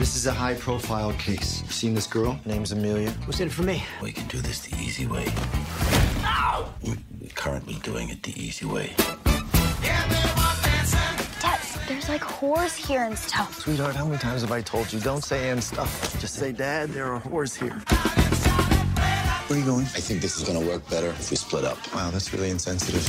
This is a high profile case. You seen this girl? Name's Amelia. What's in it for me? We can do this the easy way. We're currently doing it the easy way. Dad, there's like whores here and stuff. Sweetheart, how many times have I told you? Don't say and stuff. Just say, Dad, there are whores here. Where are you going? I think this is gonna work better if we split up. Wow, that's really insensitive.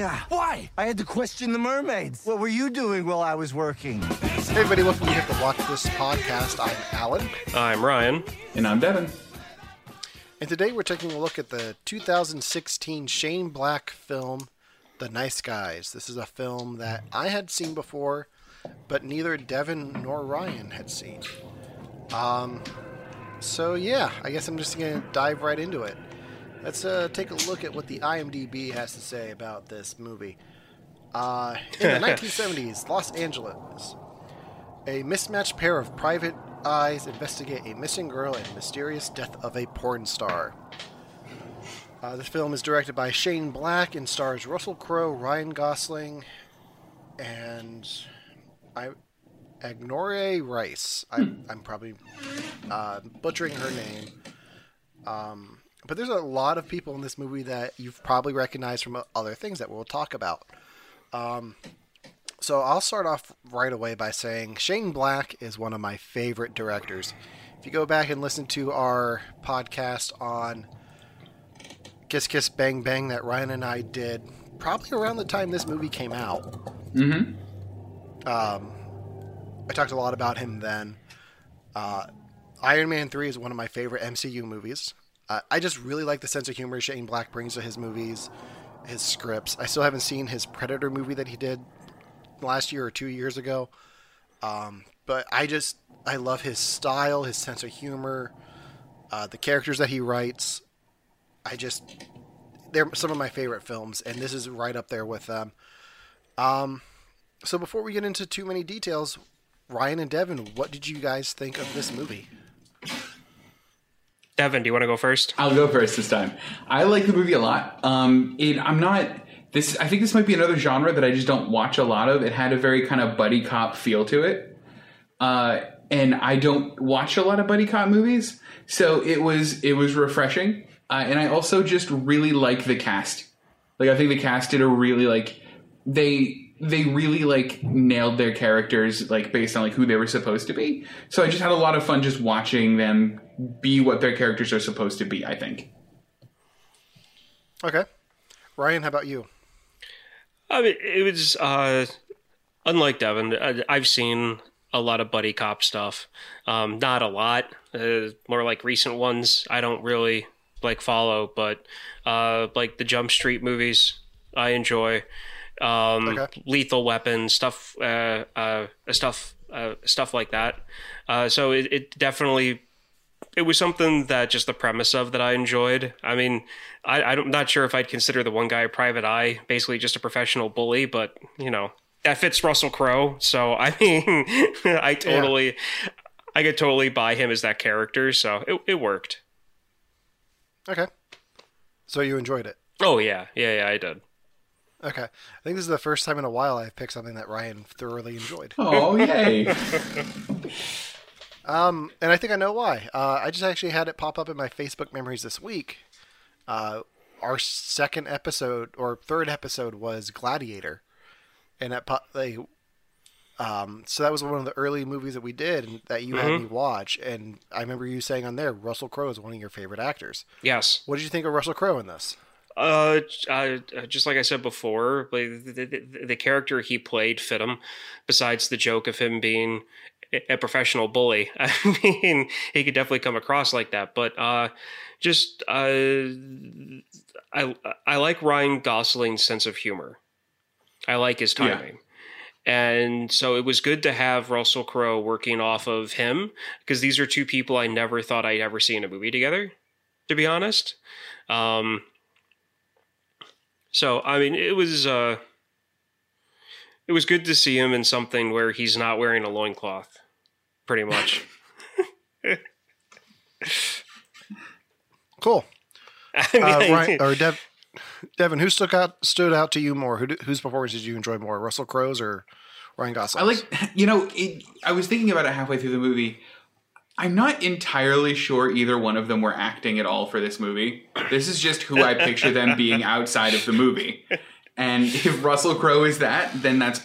Yeah. Why? I had to question the mermaids. What were you doing while I was working? Hey everybody, welcome to the Watch This podcast. I'm Allen, I'm Ryan. And I'm Devon. and today we're taking a look at the 2016 Shane Black film, The Nice Guys. This is a film that I had seen before, but neither Devon nor Ryan had seen. Um, so yeah, I guess I'm just gonna dive right into it. Let's uh, take a look at what the IMDb has to say about this movie. Uh, in the 1970s, Los Angeles, a mismatched pair of private eyes investigate a missing girl and mysterious death of a porn star. Uh, this film is directed by Shane Black and stars Russell Crowe, Ryan Gosling, and I, Angourie Rice. I, I'm probably uh, butchering her name. Um, but there's a lot of people in this movie that you've probably recognized from other things that we'll talk about. Um, so I'll start off right away by saying Shane Black is one of my favorite directors. If you go back and listen to our podcast on Kiss Kiss Bang Bang that Ryan and I did, probably around the time this movie came out, Mm-hmm. um, I talked a lot about him then. Uh, Iron Man 3 is one of my favorite MCU movies. Uh, I just really like the sense of humor Shane Black brings to his movies, his scripts. I still haven't seen his Predator movie that he did last year or two years ago. Um, but I just, I love his style, his sense of humor, uh, the characters that he writes. I just, they're some of my favorite films, and this is right up there with them. Um, so before we get into too many details, Ryan and Devon, what did you guys think of this movie? Devon, do you want to go first? I'll go first this time. I like the movie a lot. Um, it, I'm not this. I think this might be another genre that I just don't watch a lot of. It had a very kind of buddy cop feel to it, uh, and I don't watch a lot of buddy cop movies, so it was it was refreshing. Uh, and I also just really like the cast. Like I think the cast did a really like they they really like nailed their characters like based on like who they were supposed to be. So I just had a lot of fun just watching them be what their characters are supposed to be, I think. Okay. Ryan, how about you? I mean, it was uh, unlike Devon. I, I've seen a lot of buddy cop stuff. Um, not a lot, uh, more like recent ones. I don't really like follow, but uh, like the Jump Street movies, I enjoy. Um, Okay. Lethal Weapon stuff, uh, uh, stuff, uh, stuff like that. Uh, so it, it definitely it was something that just the premise of that I enjoyed. I mean, I, I'm not sure if I'd consider the one guy a private eye, basically just a professional bully, but you know that fits Russell Crowe. So I mean, I totally, I could totally buy him as that character. So it it worked. Okay. So you enjoyed it. Oh yeah, yeah, yeah, I did. Okay. I think this is the first time in a while I've picked something that Ryan thoroughly enjoyed. Oh yay! Um, and I think I know why. Uh, I just actually had it pop up in my Facebook memories this week. Uh, our second episode or third episode was Gladiator, and that po- they, um, so that was one of the early movies that we did that you had me watch. And I remember you saying on there, Russell Crowe is one of your favorite actors. Yes. What did you think of Russell Crowe in this? Uh, uh, just like I said before, like the, the, the character he played fit him. Besides the joke of him being a professional bully, I mean, he could definitely come across like that. But uh, just uh, I I like Ryan Gosling's sense of humor. I like his Yeah. timing. And so it was good to have Russell Crowe working off of him because these are two people I never thought I'd ever see in a movie together, to be honest. Um, so I mean, it was uh, it was good to see him in something where he's not wearing a loincloth, pretty much. Cool. I mean, Uh, Ryan, or Dev, Devon, who stuck out stood out to you more? Who, d- whose performance did you enjoy more, Russell Crowe's or Ryan Gosling? I like, you know, it, I was thinking about it halfway through the movie. I'm not entirely sure either one of them were acting at all for this movie. This is just who I picture them being outside of the movie. And if Russell Crowe is that, then that's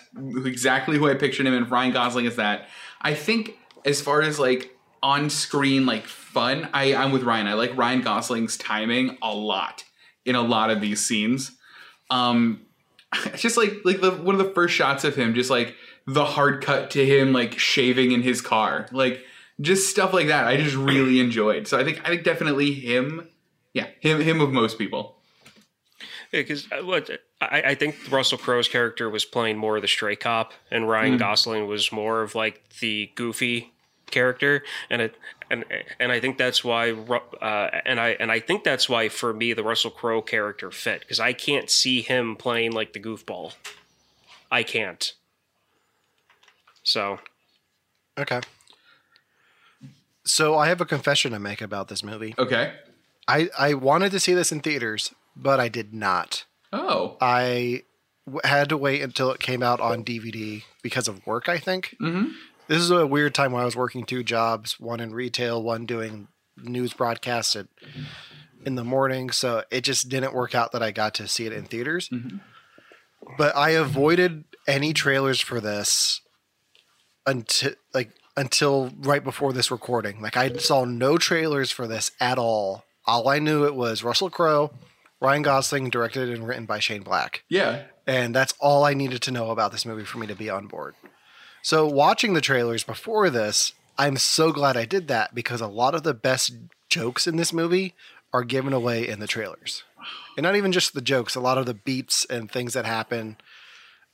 exactly who I pictured him. And Ryan Gosling is that, I think as far as like on screen like fun, I, I'm with Ryan. I like Ryan Gosling's timing a lot in a lot of these scenes. Um, it's just like like the one of the first shots of him, just like the hard cut to him like shaving in his car, like just stuff like that. I just really enjoyed. So I think I think definitely him. Yeah, him him of most people. because what I, I think Russell Crowe's character was playing more of the stray cop, and Ryan Gosling was more of like the goofy character, and it and and I think that's why uh, and I and I think that's why for me the Russell Crowe character fit because I can't see him playing like the goofball. I can't. So okay. So I have a confession to make about this movie. Okay. I I wanted to see this in theaters, but I did not. Oh. I had to wait until it came out on DVD because of work. I think. Mm-hmm. This is a weird time when I was working two jobs: one in retail, one doing news broadcasts at, in the morning. So it just didn't work out that I got to see it in theaters. Mm-hmm. But I avoided any trailers for this until like until right before this recording. Like I saw no trailers for this at all. All I knew it was Russell Crowe, Ryan Gosling, directed and written by Shane Black. Yeah. And that's all I needed to know about this movie for me to be on board. So watching the trailers before this, I'm so glad I did that because a lot of the best jokes in this movie are given away in the trailers. And not even just the jokes, a lot of the beats and things that happen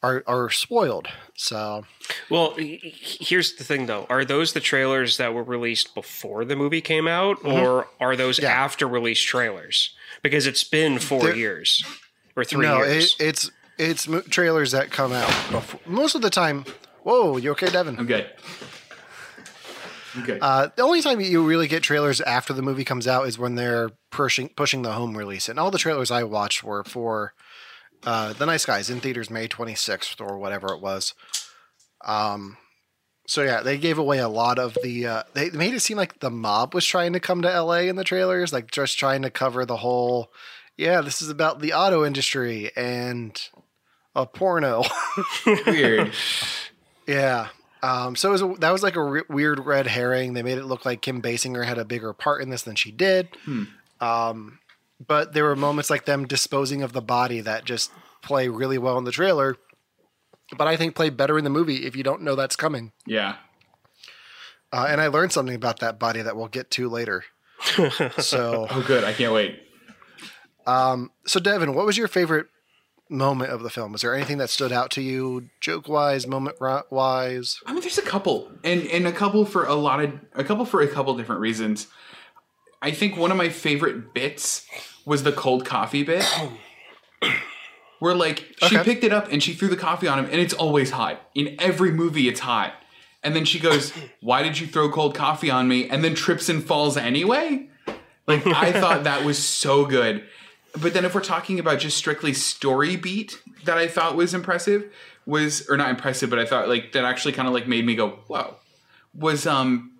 are are spoiled. So Well, here's the thing though. Are those the trailers that were released before the movie came out mm-hmm. or are those Yeah. after release trailers? Because it's been 4 They're- years or 3 no, years. it, it's it's trailers that come out before, most of the time. Whoa, you okay, Devon? I'm good. I'm good. Uh, the only time you really get trailers after the movie comes out is when they're pushing pushing the home release, and all the trailers I watched were for uh, the Nice Guys in theaters May 26th or whatever it was. Um, so yeah, they gave away a lot of the. Uh, they made it seem like the mob was trying to come to L.A. in the trailers, like just trying to cover the whole. Yeah, this is about the auto industry and a porno. Weird. Yeah. Um, so it was a, that was like a re- weird red herring. They made it look like Kim Basinger had a bigger part in this than she did. Um, but there were moments like them disposing of the body that just play really well in the trailer, but I think play better in the movie if you don't know that's coming. Yeah. Uh, and I learned something about that body that we'll get to later. so, Oh, good. I can't wait. so Devon, what was your favorite moment of the film? Was there anything that stood out to you, joke wise, moment wise? I mean, there's a couple, and and a couple for a lot of a couple for a couple different reasons. I think one of my favorite bits was the cold coffee bit, where like she Okay. picked it up and she threw the coffee on him, and it's always hot. In every movie, it's hot, and then she goes, "Why did you throw cold coffee on me?" And then trips and falls anyway. Like I thought that was so good. But then if we're talking about just strictly story beat that I thought was impressive was or not impressive, but I thought like that actually kind of like made me go, whoa. Was um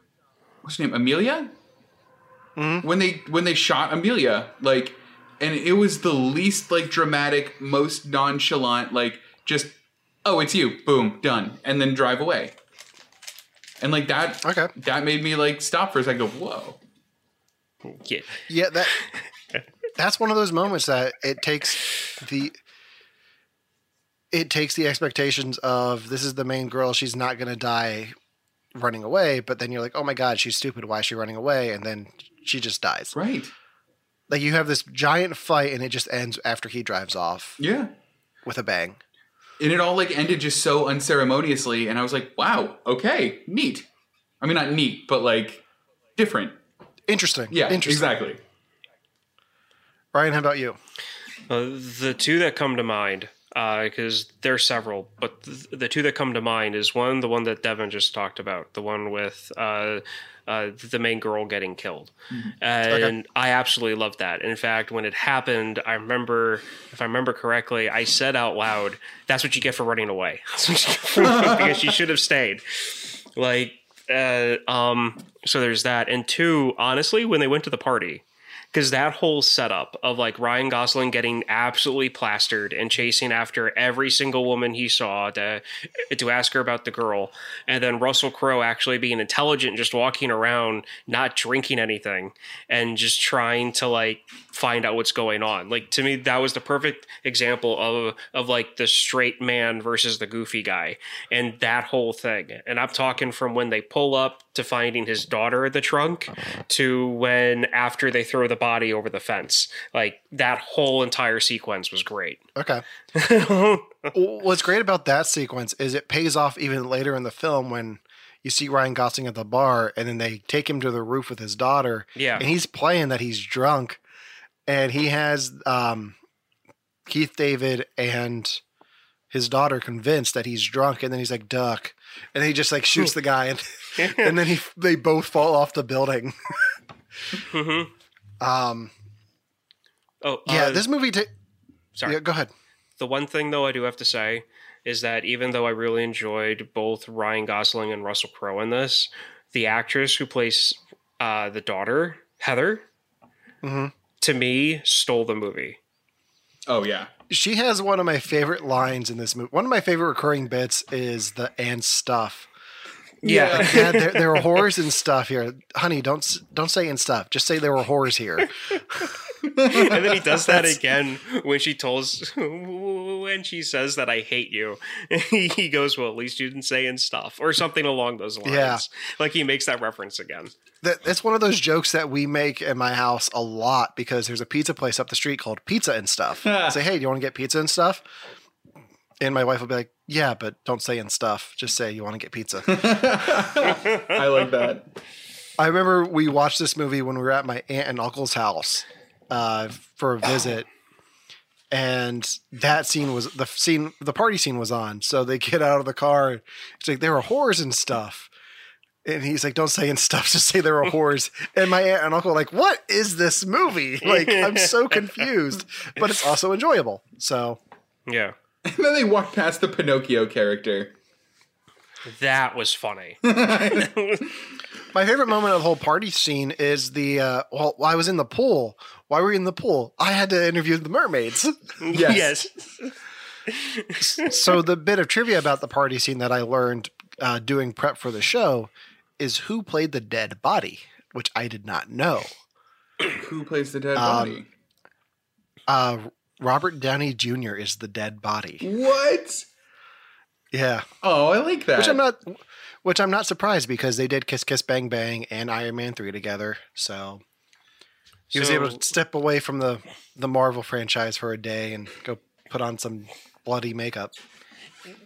what's her name? Amelia? When they when they shot Amelia, like and it was the least like dramatic, most nonchalant, like just oh it's you, boom, done, and then drive away. And like that Okay. that made me like stop for a second, go, whoa. Yeah. Yeah, that that's one of those moments that it takes the it takes the expectations of this is the main girl, she's not gonna die running away, but then you're like, oh my god, she's stupid, why is she running away? And then she just dies. Right. Like you have this giant fight and it just ends after he drives off Yeah. with a bang. and it all like ended just so unceremoniously and i was like wow okay neat i mean not neat but like different Interesting. yeah Interesting. exactly Ryan, how about you? Uh, the two that come to mind, because there are several, but th- the two that come to mind is one, the one that Devon just talked about, the one with uh, uh, uh, the main girl getting killed, and I absolutely loved that. In fact, when it happened, I remember, if I remember correctly, I said out loud, "That's what you get for running away," That's what you because she should have stayed. Like, uh, um, so there's that, and two, honestly, when they went to the party because that whole setup of like Ryan Gosling getting absolutely plastered and chasing after every single woman he saw to to ask her about the girl, and then Russell Crowe actually being intelligent, just walking around, not drinking anything, and just trying to like find out what's going on. Like to me, that was the perfect example of of like the straight man versus the goofy guy, and that whole thing. And I'm talking from when they pull up to finding his daughter in the trunk to when after they throw the body over the fence. Like that whole entire sequence was great. Okay. What's great about that sequence is it pays off even later in the film when you see Ryan Gosling at the bar and then they take him to the roof with his daughter. Yeah. And he's playing that he's drunk and he has um, Keith David and his daughter convinced that he's drunk and then he's like duck and he just like shoots the guy and and then he they both fall off the building. Um Oh yeah, uh, this movie ta- sorry. Yeah, go ahead. The one thing though I do have to say is that even though I really enjoyed both Ryan Gosling and Russell Crowe in this, the actress who plays uh, the daughter Heather, to me, stole the movie. Oh yeah. She has one of my favorite lines in this movie. One of my favorite recurring bits is the and stuff. Yeah, Like, Dad, there, there are whores and stuff here. Honey, don't don't say and stuff. Just say there were whores here. and then he does that again when she tells when she says that I hate you. he goes, "Well, at least you didn't say and stuff," or something along those lines. Yeah. like he makes that reference again. That, that's one of those jokes that we make in my house a lot because there's a pizza place up the street called Pizza and Stuff. say, hey, do you want to get pizza and stuff? And my wife will be like, yeah, but don't say and stuff. Just say you want to get pizza. I like that. I remember we watched this movie when we were at my aunt and uncle's house uh, for a visit, and that scene was the scene. The party scene was on, so they get out of the car. It's like there were whores and stuff, and he's like, "Don't say and stuff, just say there were whores." And my aunt and uncle are like, "What is this movie?" Like I'm so confused, but it's also enjoyable. So Yeah, And then they walk past the Pinocchio character. that was funny. My favorite moment of the whole party scene is the uh, well, I was in the pool. Why were you in the pool? I had to interview the mermaids. Yes. so the bit of trivia about the party scene that I learned uh, doing prep for the show is who played the dead body, which I did not know. Who plays the dead Um, body? Uh, Robert Downey Jr. is the dead body. What? Yeah, Oh, I like that. which I'm not, which I'm not surprised because they did Kiss Kiss Bang Bang and Iron Man three together. So he was So- able to step away from the the Marvel franchise for a day and go put on some bloody makeup.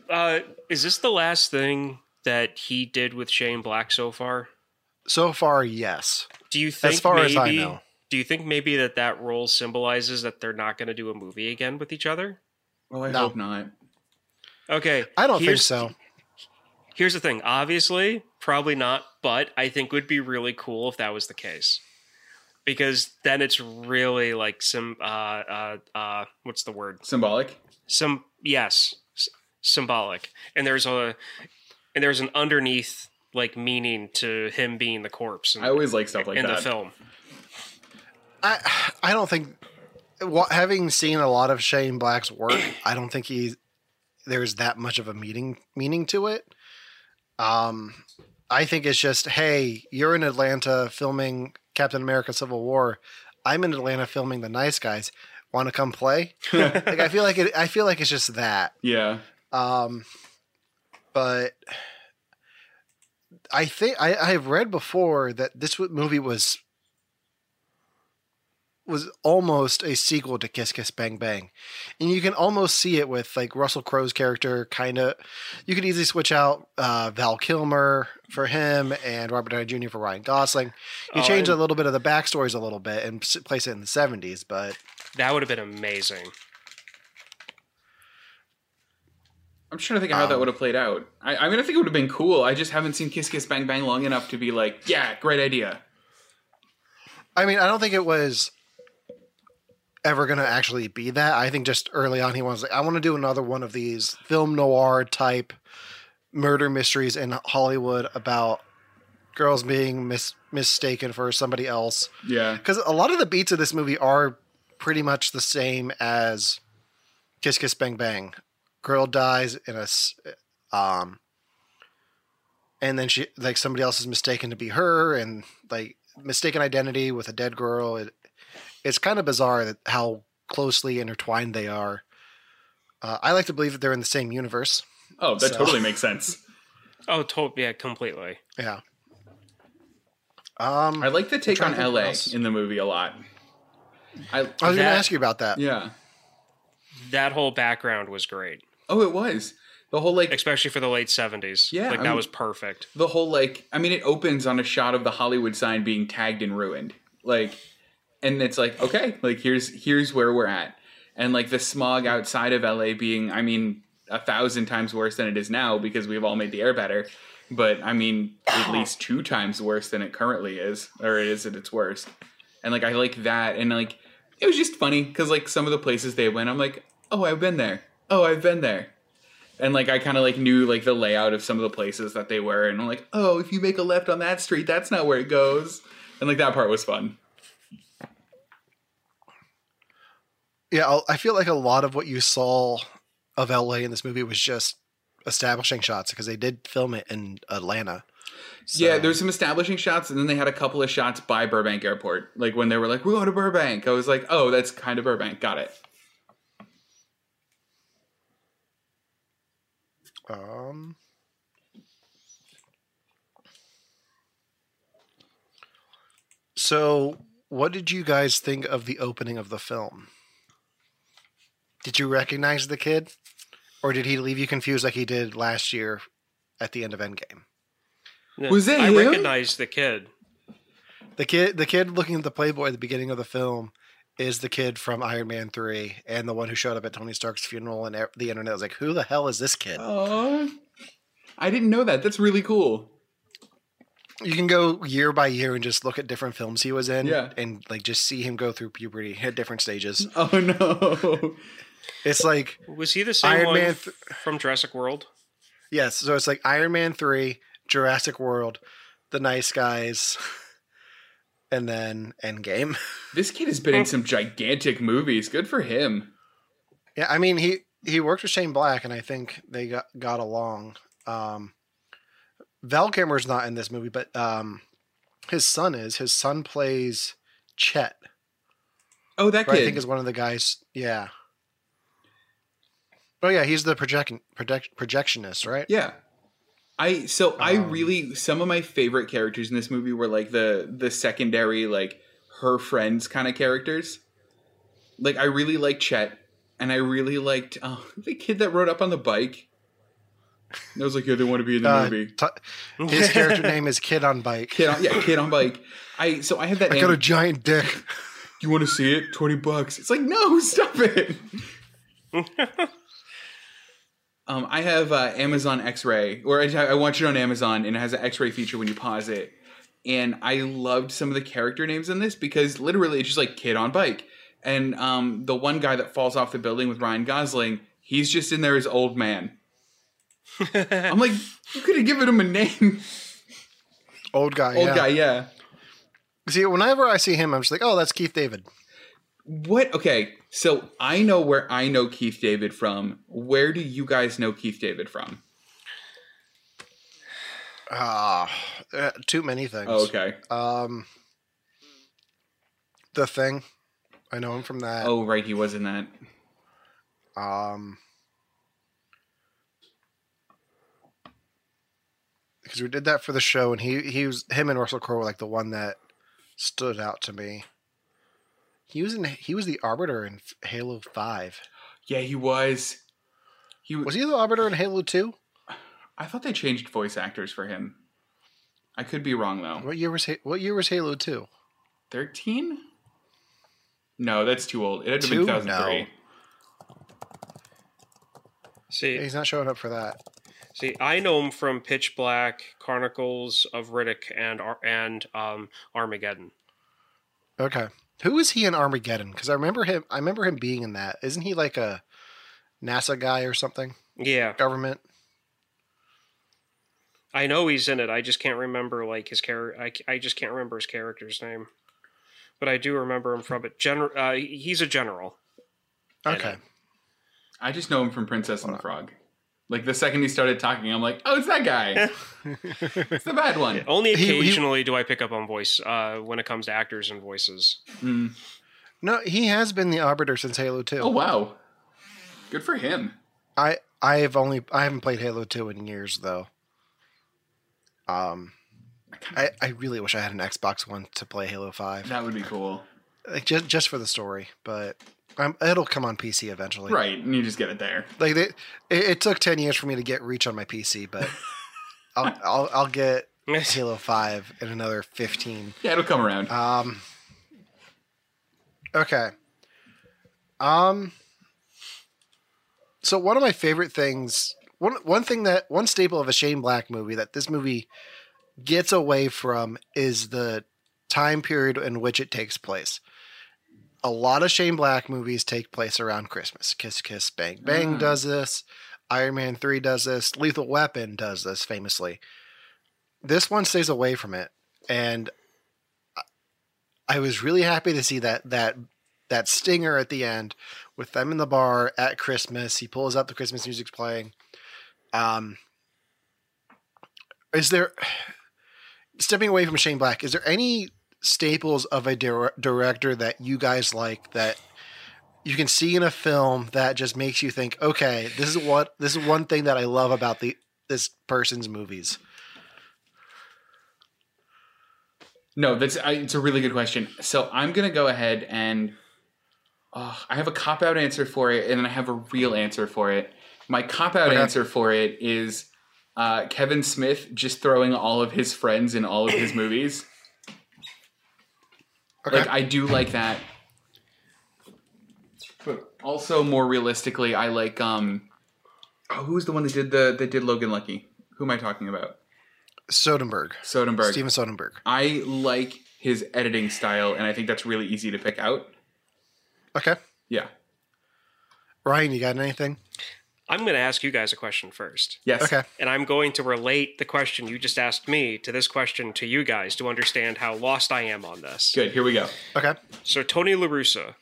Uh, is this the last thing that he did with Shane Black so far? So far, yes. Do you think as far maybe, as I know. Do you think maybe that that role symbolizes that they're not going to do a movie again with each other? well, I No. hope not. Okay, I don't think so. Here's the thing. Obviously, probably not, but I think would be really cool if that was the case. Because then it's really like some uh uh uh what's the word? Symbolic. Some yes, s- symbolic. And there's a and there's an underneath like meaning to him being the corpse in, I always like stuff like in that. the film. I I don't think having seen a lot of Shane Black's work, I don't think he there's that much of a meaning meaning to it. Um, I think it's just hey, you're in Atlanta filming Captain America: Civil War. I'm in Atlanta filming The Nice Guys. Want to come play? like I feel like it. I feel like it's just that. Yeah. Um, but I think I, I have read before that this movie was was almost a sequel to Kiss Kiss Bang Bang, and you can almost see it with like Russell Crowe's character. Kind of, you could easily switch out uh, Val Kilmer for him and Robert Downey Jr. for Ryan Gosling. You Oh, change a little bit of the backstories a little bit and place it in the seventies, but That would have been amazing. I'm trying to think of how that would have played out. I, I mean, I think it would have been cool. I just haven't seen Kiss Kiss Bang Bang long enough to be like, yeah, great idea. I mean, I don't think it was ever going to actually be that. I think just early on he was like, I want to do another one of these film noir type murder mysteries in Hollywood about girls being mis- mistaken for somebody else. Yeah. Because a lot of the beats of this movie are pretty much the same as Kiss Kiss Bang Bang. Girl dies in a. um, and then she like somebody else is mistaken to be her, and like mistaken identity with a dead girl. It, it's kind of bizarre that how closely intertwined they are. Uh, I like to believe that they're in the same universe. Oh, that So- totally makes sense. Oh, to- yeah, completely. Yeah. Um, I like the take on to think what LA else. in the movie a lot. I, I was going to ask you about that. yeah. That whole background was great, Oh, it was the whole like especially for the late seventies. Yeah, like I that mean- was perfect. the whole like I mean it opens on a shot of the Hollywood sign being tagged and ruined. Like and it's like, okay, like here's here's where we're at. And like the smog outside of LA being I mean a thousand times worse than it is now because we've all made the air better. But I mean at least two times worse than it currently is, or it is at its worst. And like I like that and like it was just funny because like some of the places they went, I'm like, oh I've been there. Oh I've been there and like I kind of like knew like the layout of some of the places that they were, and I'm like, oh, if you make a left on that street, that's not where it goes, and like that part was fun. Yeah, I'll- feel like a lot of what you saw of LA in this movie was just establishing shots because they did film it in Atlanta. Yeah, there's some establishing shots, and then they had a couple of shots by Burbank Airport, like when they were like, we're going to Burbank. I was like, oh, that's kind of Burbank. Got it. Um, so, what did you guys think of the opening of the film? Did you recognize the kid, or did he leave you confused like he did last year at the end of Endgame? Yeah, Was that I him? recognized the kid. The kid, the kid looking at the Playboy at the beginning of the film, is the kid from Iron Man Three, and the one who showed up at Tony Stark's funeral, and the internet was like, "Who the hell is this kid?" Oh, I didn't know that. That's really cool. you can go year by year and just look at different films he was in Yeah. and like just see him go through puberty at different stages Oh no. It's like Was he the same Iron one Man th- from Jurassic World? yes so it's like iron man 3 jurassic world the nice guys and then endgame This kid has been in some gigantic movies. Good for him. yeah i mean he he worked with shane black and i think they got got along um val kilmer's not in this movie but um his son is his son plays chet Oh, that who I think is one of the guys. Yeah. Oh yeah, he's the project, project projectionist, right? Yeah. I so I Um, really some of my favorite characters in this movie were like the the secondary like her friends kind of characters. Like I really liked Chet and I really liked uh, the kid that rode up on the bike. And I was like, yeah, they want to be in the Uh, movie. t- his character name is Kid on Bike. Kid on, yeah, kid on bike. I so I had that. I got a giant dick. you want to see it? Twenty bucks. It's like no, stop it. Um, I have uh, Amazon X-ray, or I, I watch it on Amazon, and it has an X-ray feature when you pause it. And I loved some of the character names in this because literally it's just like kid on bike, and um, the one guy that falls off the building with Ryan Gosling, he's just in there as old man. I'm like, you could have given him a name, Old guy. old yeah. guy, yeah. See, whenever I see him, I'm just like, oh, that's Keith David. What? Okay, so I know where I know Keith David from. Where do you guys know Keith David from? Ah, uh, too many things. Oh, okay. Um, the thing. I know him from that. Oh, right, he was in that. Um, because we did that for the show, and he he was him and Russell Crowe were like the one that stood out to me. He was in he was the Arbiter in Halo Five. Yeah, he was. He Was was. he the Arbiter in Halo Two? I thought they changed voice actors for him. I could be wrong though. What year was Ha- what year was Halo Two? Thirteen? No, that's too old. It had to be Two? 2003. See, He's not showing up for that. see, I know him from Pitch Black, Chronicles of Riddick, and Ar- and um, Armageddon. Okay. Who is he in Armageddon? Because I remember him. I remember him being in that. Isn't he like a NASA guy or something? Yeah, Government. I know he's in it. I just can't remember like his character. I, I just can't remember his character's name, but I do remember him from it. General. Uh, he's a general. Okay. I just know him from Princess and the Frog. Like the second he started talking, I'm like, oh, it's that guy. it's the bad one. Only He- he- occasionally do I pick up on voice uh, when it comes to actors and voices. No, he has been the arbiter since Halo Two. Oh wow, good for him. I I have only I haven't played Halo Two in years though. Um, I I really wish I had an Xbox One to play Halo Five, That would be cool. like just just for the story. But um, it'll come on PC eventually. Right, and you just get it there. Like they, it, it took ten years for me to get Reach on my PC, but I'll I'll, I'll get Halo Five in another fifteen. Yeah, it'll come around. Um. Okay. Um. So one of my favorite things, one one thing that one staple of a Shane Black movie that this movie gets away from is the time period in which it takes place. A lot of Shane Black movies take place around Christmas. Kiss Kiss Bang Bang Mm. does this. Iron Man 3 does this. Lethal Weapon does this famously. This one stays away from it. And I was really happy to see that that that stinger at the end with them in the bar at Christmas. He pulls up, the Christmas music's playing. Um, is there stepping away from Shane Black? Is there any staples of a dir- director that you guys like that you can see in a film that just makes you think, okay, this is what this is one thing that I love about the this person's movies. No, that's I, it's a really good question. So I'm gonna go ahead and uh, I have a cop out answer for it, and then I have a real answer for it. My cop out Okay. answer for it is uh, Kevin Smith just throwing all of his friends in all of his movies. Okay. Like I do like that, but also more realistically, I like um. Oh, who's the one that did the that did Logan Lucky? Who am I talking about? Soderbergh. Soderbergh. Steven Soderbergh. I like his editing style, and I think that's really easy to pick out. Okay. Yeah. Ryan, you got anything? I'm going to ask you guys a question first. Yes. Okay. And I'm going to relate the question you just asked me to this question to you guys to understand how lost I am on this. Good. Here we go. Okay. So Tony La Russa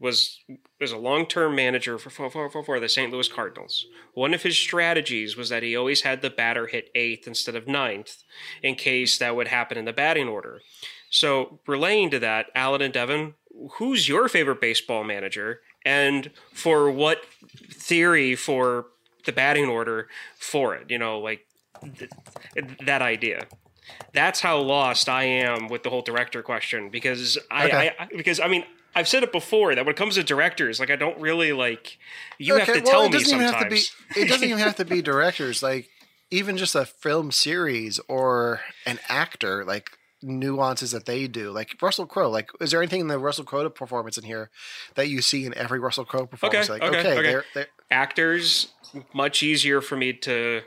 was was a long term manager for, for, for, for the St. Louis Cardinals. One of his strategies was that he always had the batter hit eighth instead of ninth, in case that would happen in the batting order. So relaying to that, Allen and Devon, who's your favorite baseball manager, and for what theory for the batting order for it? You know, like th- that idea that's how lost I am with the whole director question because I, Okay. I, I because I mean I've said it before that when it comes to directors, like I don't really like you have to well, tell it me doesn't even sometimes. Have to be, it doesn't even have to be directors. Like even just a film series or an actor, like nuances that they do. Like Russell Crowe. Like, is there anything in the Russell Crowe performance in here that you see in every Russell Crowe performance? Okay, like, okay, okay, okay. they're, they're Actors much easier for me to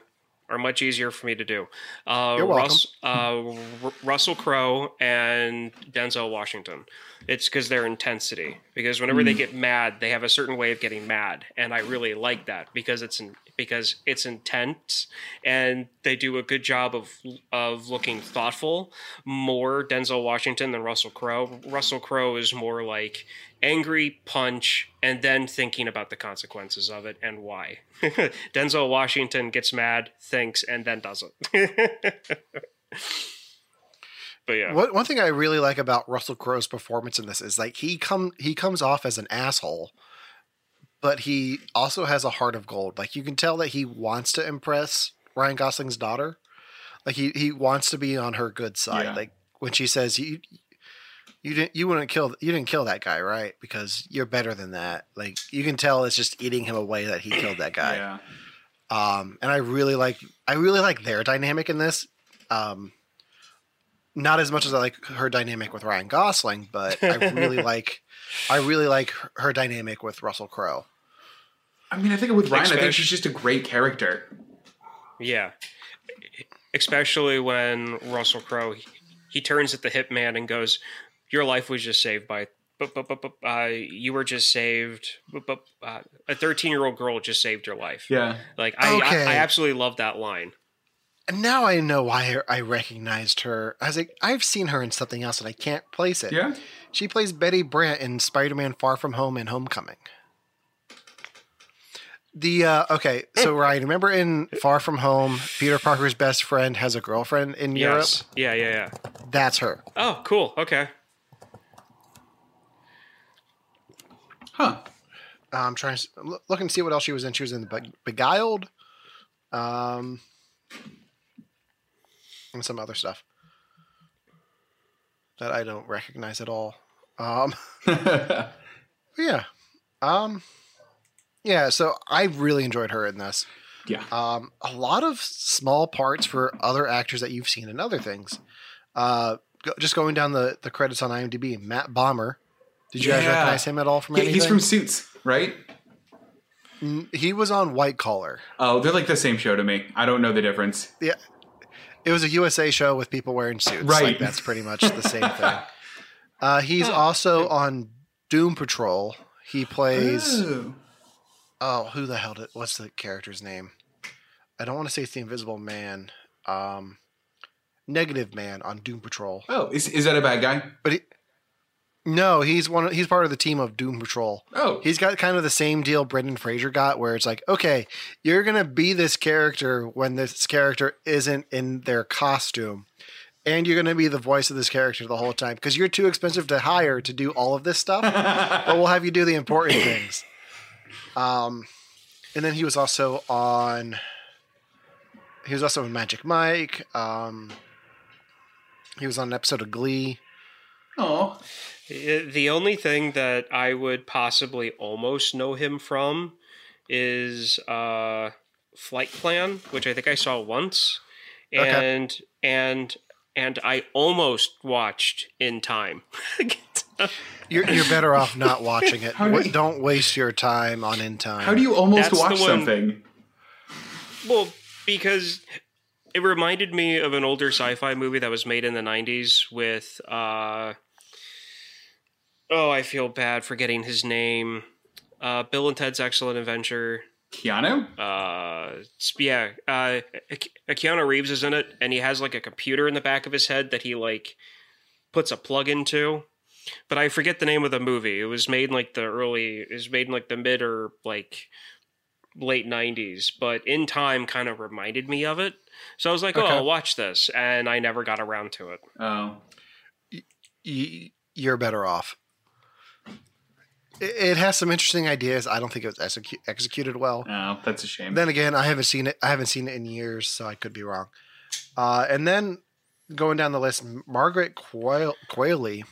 are much easier for me to do. Uh, You're welcome. Russ, uh, R- Russell Crowe and Denzel Washington. It's because their intensity. Because whenever Hmm. they get mad, they have a certain way of getting mad, and I really like that because it's in, because it's intense, and they do a good job of of looking thoughtful. More Denzel Washington than Russell Crowe. Russell Crowe is more like angry punch and then thinking about the consequences of it and why. Denzel Washington gets mad, thinks, and then does it. but yeah. One thing I really like about Russell Crowe's performance in this is like he come he comes off as an asshole, but he also has a heart of gold. Like you can tell that he wants to impress Ryan Gosling's daughter. Like he he wants to be on her good side. Yeah. Like when she says you you didn't you wouldn't kill you didn't kill that guy right because you're better than that. Like you can tell it's just eating him away that he killed that guy. Yeah. Um, and I really like I really like their dynamic in this. Um, not as much as I like her dynamic with Ryan Gosling, but I really like I really like her- her dynamic with Russell Crowe. I mean, I think with Ryan, I think she's just a great character. Yeah. Especially when Russell Crowe he, he turns at the hitman and goes, "Your life was just saved by but but but, but uh, you were just saved but, but uh, a 13-year-old girl just saved your life." Yeah. Like I, Okay. I I absolutely love that line. And now I know why I recognized her. I was like, I've seen her in something else and I can't place it. Yeah. She plays Betty Brant in Spider-Man: Far From Home and Homecoming. The uh, okay, so Ryan, remember in Far From Home, Peter Parker's best friend has a girlfriend in Europe. Yeah, yeah, yeah. That's her. Oh, cool. Okay. Huh. Uh, I'm trying to look look and see what else she was in. She was in Be- Beguiled, um, and some other stuff that I don't recognize at all. Um, yeah, um, yeah. So I really enjoyed her in this. Yeah. Um, a lot of small parts for other actors that you've seen in other things. Uh, go, just going down the, the credits on IMDb, Matt Bomer. Did you guys recognize him at all from Yeah, anything? he's from Suits, right? He was on White Collar. Oh, they're like the same show to me. I don't know the difference. Yeah, it was a USA show with people wearing suits. Right. like, that's pretty much the same thing. Uh, he's also on Doom Patrol. He plays Oh. Oh, who the hell did? What's the character's name? I don't want to say it's the Invisible Man. Um, Negative Man on Doom Patrol. Oh, is, is that a bad guy? But he, no, he's one. He's part of the team of Doom Patrol. Oh. He's got kind of the same deal Brendan Fraser got, where it's like, okay, you're gonna be this character when this character isn't in their costume, and you're gonna be the voice of this character the whole time because you're too expensive to hire to do all of this stuff. but we'll have you do the important things. Um, and then he was also on. He was also in Magic Mike. Um, he was on an episode of Glee. Oh. The only thing that I would possibly almost know him from is uh, Flight Plan, which I think I saw once, Okay. and and and I almost watched in time. You're, you're better off not watching it. Do you- Don't waste your time on In Time. How do you almost That's the watch one- something? well, because it reminded me of an older sci-fi movie that was made in the '90s with. Uh, oh, I feel bad forgetting his name. Uh, Bill and Ted's Excellent Adventure. Keanu? uh sp- yeah uh Ke- keanu reeves is in it and he has like a computer in the back of his head that he like puts a plug into but i forget the name of the movie it was made in like the early it was made in like the mid or like late 90s but in time kind of reminded me of it so i was like oh i'll watch this and i never got around to it Oh. Y- You're better off. It, it has some interesting ideas. I don't think it was execu- executed well. Oh, that's a shame. Then again, I haven't seen it. I haven't seen it in years, so I could be wrong. Uh, and then going down the list, Margaret Quayle, Qualley,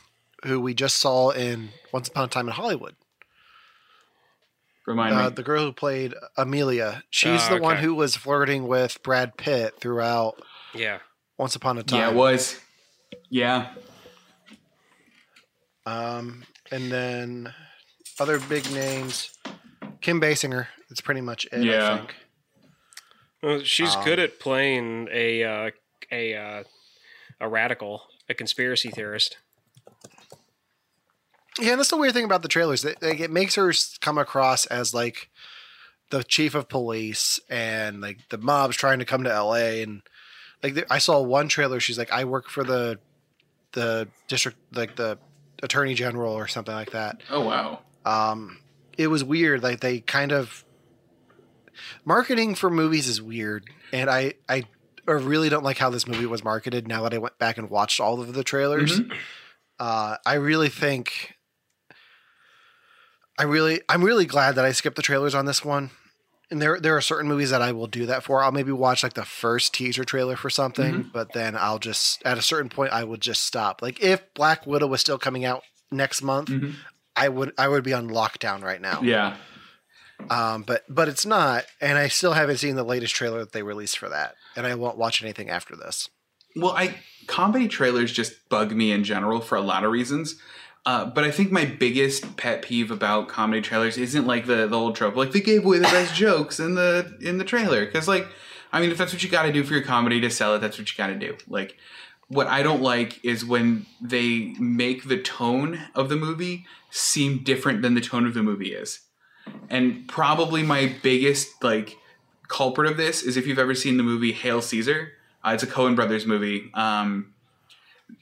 who we just saw in Once Upon a Time in Hollywood. Remind Uh, me. the girl who played Amelia. She's Oh, the one who was flirting with Brad Pitt throughout yeah Once Upon a Time. Yeah, it was. Yeah. Um, and then other big names, Kim Basinger. That's pretty much it. Yeah. I think. well, she's Um, good at playing a uh a uh a radical a conspiracy theorist Yeah, and that's the weird thing about the trailers. That like, it makes her come across as like the chief of police, and like the mob's trying to come to L.A. And like I saw one trailer. She's like, I work for the the district, like the attorney general or something like that. Oh, wow. um it was weird like they kind of marketing for movies is weird and i i I really don't like how this movie was marketed now that i went back and watched all of the trailers uh i really think i really i'm really glad that i skipped the trailers on this one and there there are certain movies that i will do that for i'll maybe watch like the first teaser trailer for something but then i'll just at a certain point i would just stop like if black widow was still coming out next month I would I would be on lockdown right now. Yeah. Um, but but it's not, and I still haven't seen the latest trailer that they released for that, and I won't watch anything after this. Well, I comedy trailers just bug me in general for a lot of reasons. Uh, but I think my biggest pet peeve about comedy trailers isn't like the the old trope, like they gave away the best jokes in the in the trailer. Because like, I mean, if that's what you got to do for your comedy to sell it, that's what you got to do. Like, what I don't like is when they make the tone of the movie seem different than the tone of the movie is. And probably my biggest like culprit of this is if you've ever seen the movie Hail Caesar. Uh, it's a Coen Brothers movie. Um,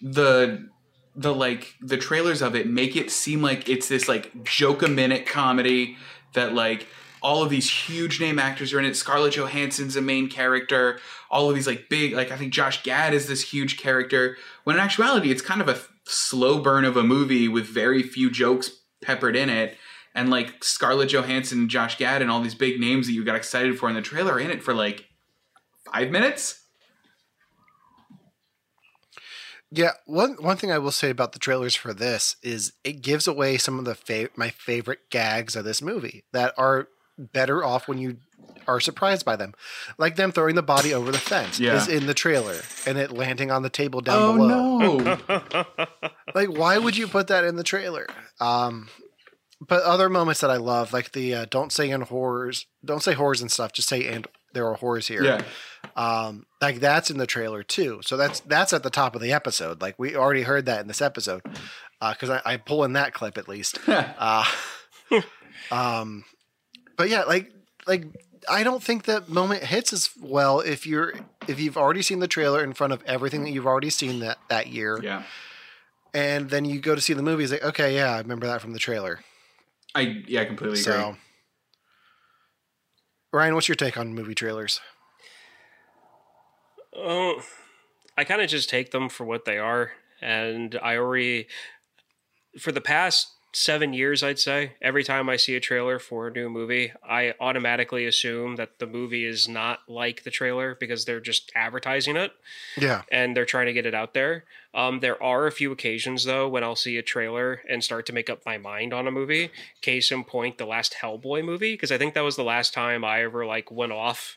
the the like the trailers of it make it seem like it's this like joke a minute comedy that like all of these huge name actors are in it. Scarlett Johansson's a main character. All of these like big like I think Josh Gad is this huge character. When in actuality, it's kind of a slow burn of a movie with very few jokes peppered in it. And like Scarlett Johansson Josh Gad and all these big names that you got excited for in the trailer are in it for like five minutes. Yeah, one one thing I will say about the trailers for this is it gives away some of the fa- my favorite gags of this movie that are better off when you are surprised by them, like them throwing the body over the fence Yeah. is in the trailer and it landing on the table down Oh below. no! Like, why would you put that in the trailer? Um, but other moments that I love, like the uh, don't say in horrors, don't say horrors and stuff, just say and there are horrors here. yeah, um like that's in the trailer too so that's that's at the top of the episode like we already heard that in this episode because I, I pull in that clip at least uh um but yeah like like i don't think that moment hits as well if you're if you've already seen the trailer in front of everything that you've already seen that that year yeah. and then you go to see the movie it's like okay yeah i remember that from the trailer I yeah, I completely agree. Ryan what's your take on movie trailers? Oh, I kind of just take them for what they are, and I already, for the past seven years, I'd say every time I see a trailer for a new movie, I automatically assume that the movie is not like the trailer because they're just advertising it yeah and they're trying to get it out there. Um, there are a few occasions though when I'll see a trailer and start to make up my mind on a movie. Case in point, the last Hellboy movie, because I think that was the last time I ever like went off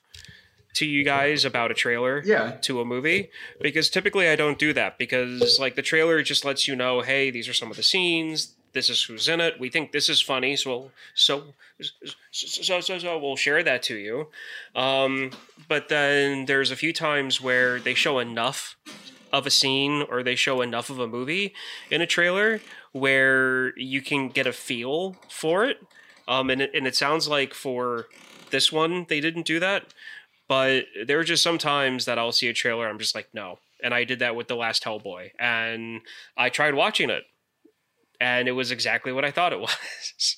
to you guys about a trailer Yeah. to a movie because typically I don't do that because like the trailer just lets you know hey these are some of the scenes this is who's in it. We think this is funny so so so so, so we'll share that to you. Um, but then there's a few times where they show enough of a scene or they show enough of a movie in a trailer where you can get a feel for it. Um, and, it, and it sounds like for this one they didn't do that. But there are just some times that I'll see a trailer, I'm just like, no. And I did that with the last Hellboy, and I tried watching it, and it was exactly what I thought it was.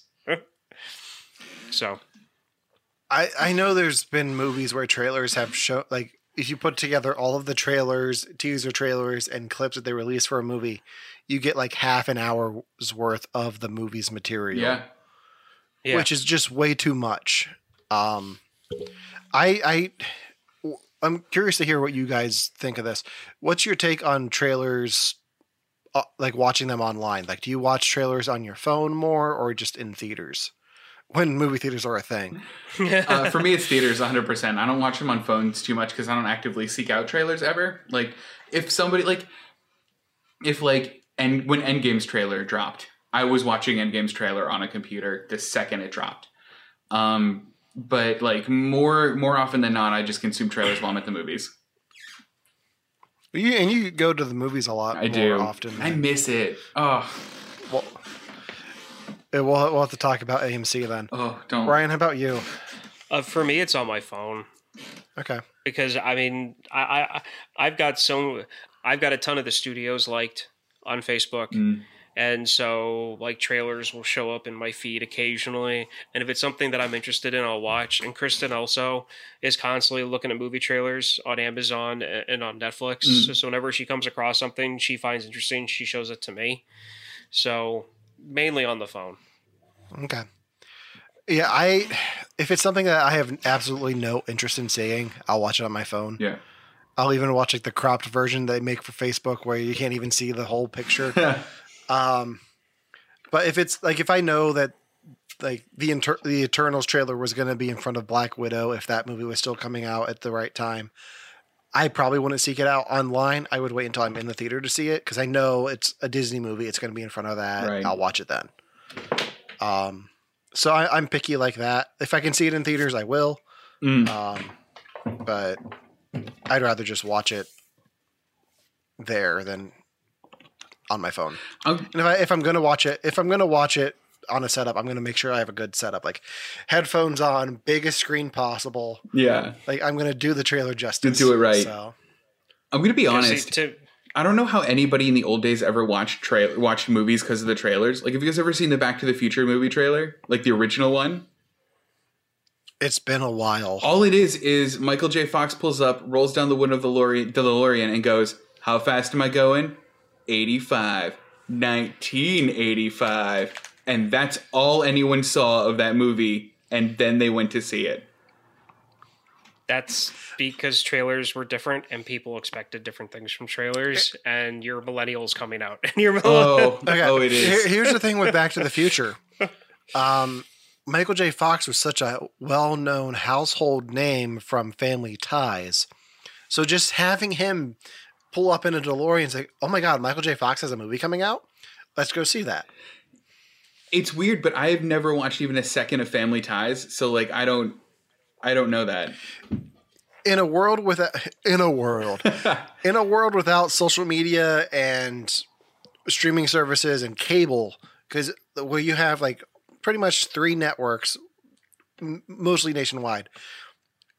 so I I know there's been movies where trailers have shown like if you put together all of the trailers, teaser trailers, and clips that they release for a movie, you get like half an hour's worth of the movie's material. Yeah. yeah, which is just way too much. Um, I I I'm curious to hear what you guys think of this. What's your take on trailers? Uh, like watching them online. Like, do you watch trailers on your phone more or just in theaters? When movie theaters are a thing. uh, for me, it's theaters 100%. I don't watch them on phones too much because I don't actively seek out trailers ever. Like, if somebody, like, if, like, and when Endgame's trailer dropped, I was watching Endgame's trailer on a computer the second it dropped. Um, but, like, more more often than not, I just consume trailers while I'm at the movies. You and you go to the movies a lot I more do. often. I miss it. Oh, well, we'll, we'll have to talk about AMC then. oh, don't. Ryan, how about you? uh, for me, it's on my phone Okay. because I mean, I, I I've got so I've got a ton of the studios liked on Facebook. Mm. And so, like, trailers will show up in my feed occasionally. And if it's something that I'm interested in, I'll watch. And Kristen also is constantly looking at movie trailers on Amazon and on Netflix. Mm. So, whenever she comes across something she finds interesting, she shows it to me. So, mainly on the phone. Okay. Yeah, I if it's something that I have absolutely no interest in seeing, I'll watch it on my phone. Yeah. I'll even watch like the cropped version they make for Facebook where you can't even see the whole picture. um, but if it's like if I know that like the inter- the Eternals trailer was going to be in front of Black Widow if that movie was still coming out at the right time, I probably wouldn't seek it out online. I would wait until I'm in the theater to see it because I know it's a Disney movie. It's going to be in front of that. Right. I'll watch it then. Um, so I, I'm picky like that. If I can see it in theaters, I will. Mm. Um, but I'd rather just watch it there than on my phone. I'll- And if I if I'm gonna watch it, if I'm gonna watch it on a setup, I'm gonna make sure I have a good setup, like headphones on, biggest screen possible. yeah. Like I'm gonna do the trailer justice. do it right. So I'm gonna be See, honest. to- I don't know how anybody in the old days ever watched tra- watched movies because of the trailers. Like, have you guys ever seen the Back to the Future movie trailer, like the original one? it's been a while. All it is is Michael J. Fox pulls up, rolls down the window of the DeLorean, DeLorean and goes, "How fast am I going? 85, 1985." And that's all anyone saw of that movie, and then they went to see it. that's because trailers were different and people expected different things from trailers and your millennials coming out and your Oh, Okay. oh, it Here- is. here's the thing with Back to the Future. Um, Michael J. Fox was such a well-known household name from Family Ties, so just having him pull up in a DeLorean and say, "Oh my God, Michael J. Fox has a movie coming out. Let's go see that." It's weird, but I have never watched even a second of Family Ties, so like I don't, I don't know that. in a world without in a world in a world without social media and streaming services and cable because where you have like pretty much three networks m- mostly nationwide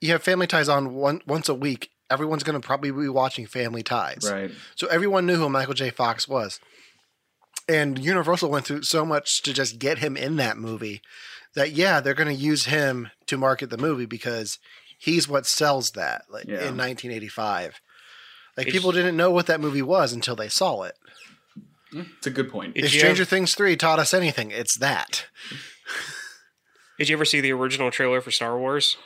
you have family ties on one once a week everyone's going to probably be watching family ties Right. so everyone knew who michael j fox was and universal went through so much to just get him in that movie that yeah they're going to use him to market the movie because he's what sells that like Yeah. in 1985 like It's- people didn't know what that movie was until they saw it mm, It's a good point. Did if stranger ever- things 3 taught us anything it's that Did you ever see the original trailer for Star Wars?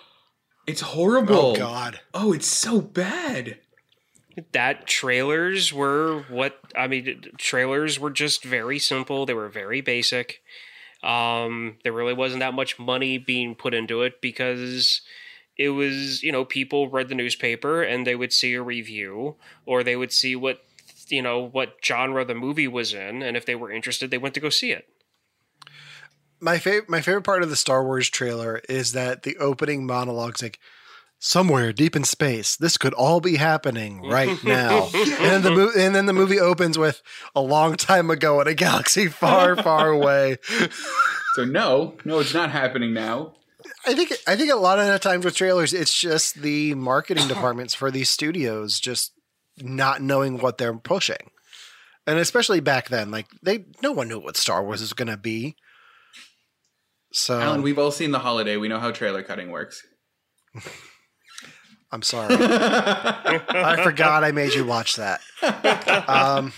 It's horrible. oh god Oh, it's so bad. that trailers were what I mean. Trailers were just very simple. They were very basic. Um, there really wasn't that much money being put into it because it was you know people read the newspaper and they would see a review or they would see what you know what genre the movie was in and if they were interested they went to go see it. My favorite my favorite part of the Star Wars trailer is that the opening monologue's like somewhere deep in space this could all be happening right now. And then the mo- and then the movie opens with a long time ago in a galaxy far far away. So no, no, it's not happening now. I think I think a lot of the times with trailers it's just the marketing departments for these studios just not knowing what they're pushing. And especially back then like they no one knew what Star Wars was going to be so Allen, we've all seen the holiday. We know how trailer cutting works. I'm sorry. I forgot I made you watch that. Um,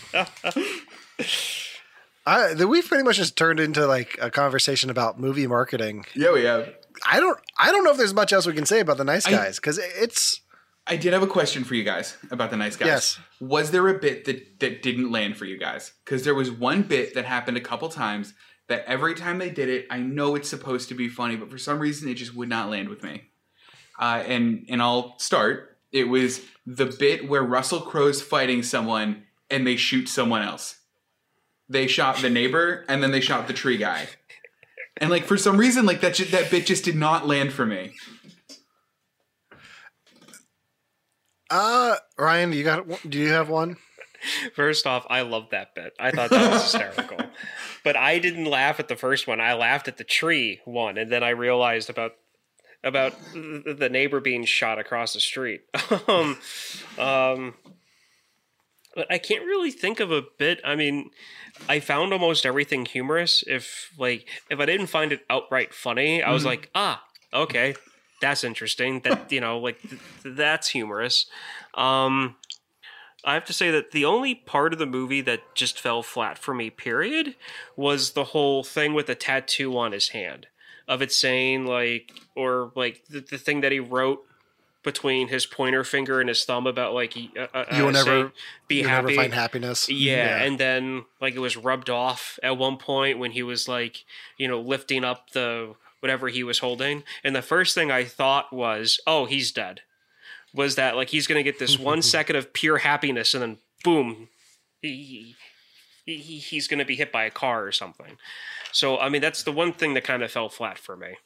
I, the, we've pretty much just turned into like a conversation about movie marketing. Yeah, we have. I don't. I don't know if there's much else we can say about the Nice Guys because it's. I did have a question for you guys about the nice guys. Yes. Was there a bit that that didn't land for you guys? Because there was one bit that happened a couple times that every time they did it, I know it's supposed to be funny, but for some reason it just would not land with me. Uh, and and I'll start. It was the bit where Russell Crowe's fighting someone and they shoot someone else. They shot the neighbor and then they shot the tree guy. And like for some reason, like that ju- that bit just did not land for me. Uh, Ryan, you got? Do you have one? First off, I love that bit. I thought that was hysterical. But I didn't laugh at the first one. I laughed at the tree one, and then I realized about about the neighbor being shot across the street. um, um, but I can't really think of a bit. I mean, I found almost everything humorous. If like if I didn't find it outright funny, I was like, ah, okay, that's interesting. That you know, like th- that's humorous. Um, I have to say that the only part of the movie that just fell flat for me, period, was the whole thing with the tattoo on his hand of it saying like, or like the, the thing that he wrote between his pointer finger and his thumb about like uh, uh, You will uh, never saying, be You'll happy. never find happiness. Yeah, and then like it was rubbed off at one point when he was like, you know, lifting up the whatever he was holding. And the first thing I thought was, "Oh, he's dead." Was that like he's going to get this one second of pure happiness and then boom, he, he, he- he's going to be hit by a car or something. So I mean, that's the one thing that kind of fell flat for me.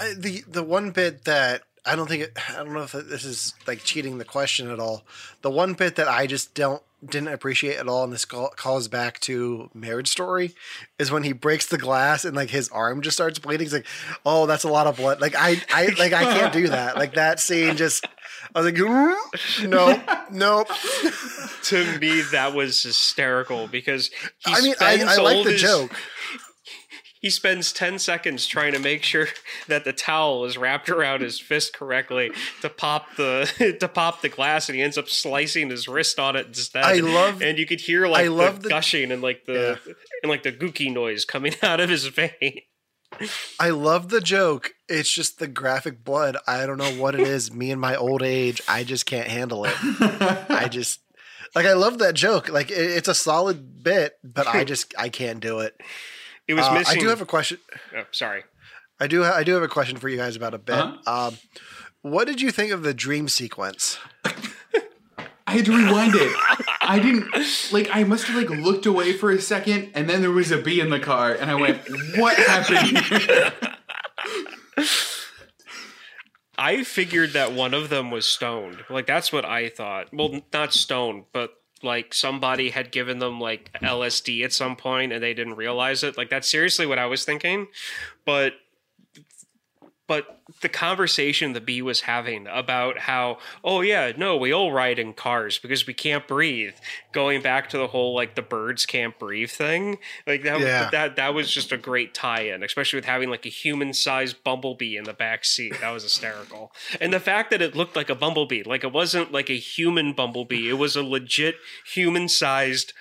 I- the the one bit that I don't think it, I don't know if this is like cheating the question at all. The one bit that I just don't didn't appreciate at all, and this calls back to Marriage Story, is when he breaks the glass and like his arm just starts bleeding. He's like, "Oh, that's a lot of blood." Like I, I like I can't do that. Like that scene just. I was like, no, nope. to me that was hysterical because I mean, I, I like the his- joke. He spends 10 seconds trying to make sure that the towel is wrapped around his fist correctly to pop the to pop the glass and he ends up slicing his wrist on it instead. I love- and you could hear like I the love the- gushing and like the and like the gooky noise coming out of his vein. I love the joke. It's just the graphic blood. I don't know what it is. Me and my old age, I just can't handle it. I just like I love that joke. Like it, it's a solid bit, but I just I can't do it. It was Uh, missing I do have a question. oh, sorry. I do. Ha- I do have a question for you guys about a bit. Uh-huh. Um, what did you think of the dream sequence? I had to rewind it. I didn't like. I must have like looked away for a second, and then there was a bee in the car, and I went, "What happened here?" I figured that one of them was stoned. Like that's what I thought. Well, not stoned, but like somebody had given them like LSD at some point and they didn't realize it. Like that's seriously what I was thinking. But but the conversation the bee was having about how oh yeah no we all ride in cars because we can't breathe. Going back to the whole like the birds can't breathe thing like that Yeah. that that was just a great tie-in especially with having like a human-sized bumblebee in the back seat. That was hysterical. And the fact that it looked like a bumblebee like it wasn't like a human bumblebee. It was a legit human-sized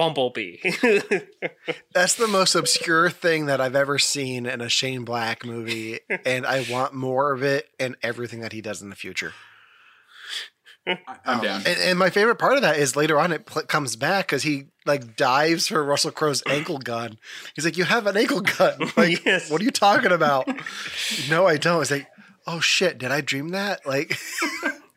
bumblebee That's the most obscure thing that I've ever seen in a Shane Black movie, and I want more of it and everything that he does in the future. I'm um, down. And, and my favorite part of that is later on it pl- comes back because he like dives for Russell Crowe's ankle gun. He's like, "You have an ankle gun? Like, Yes. what are you talking about?" no, I don't. It's like, "Oh shit, did I dream that?" Like, I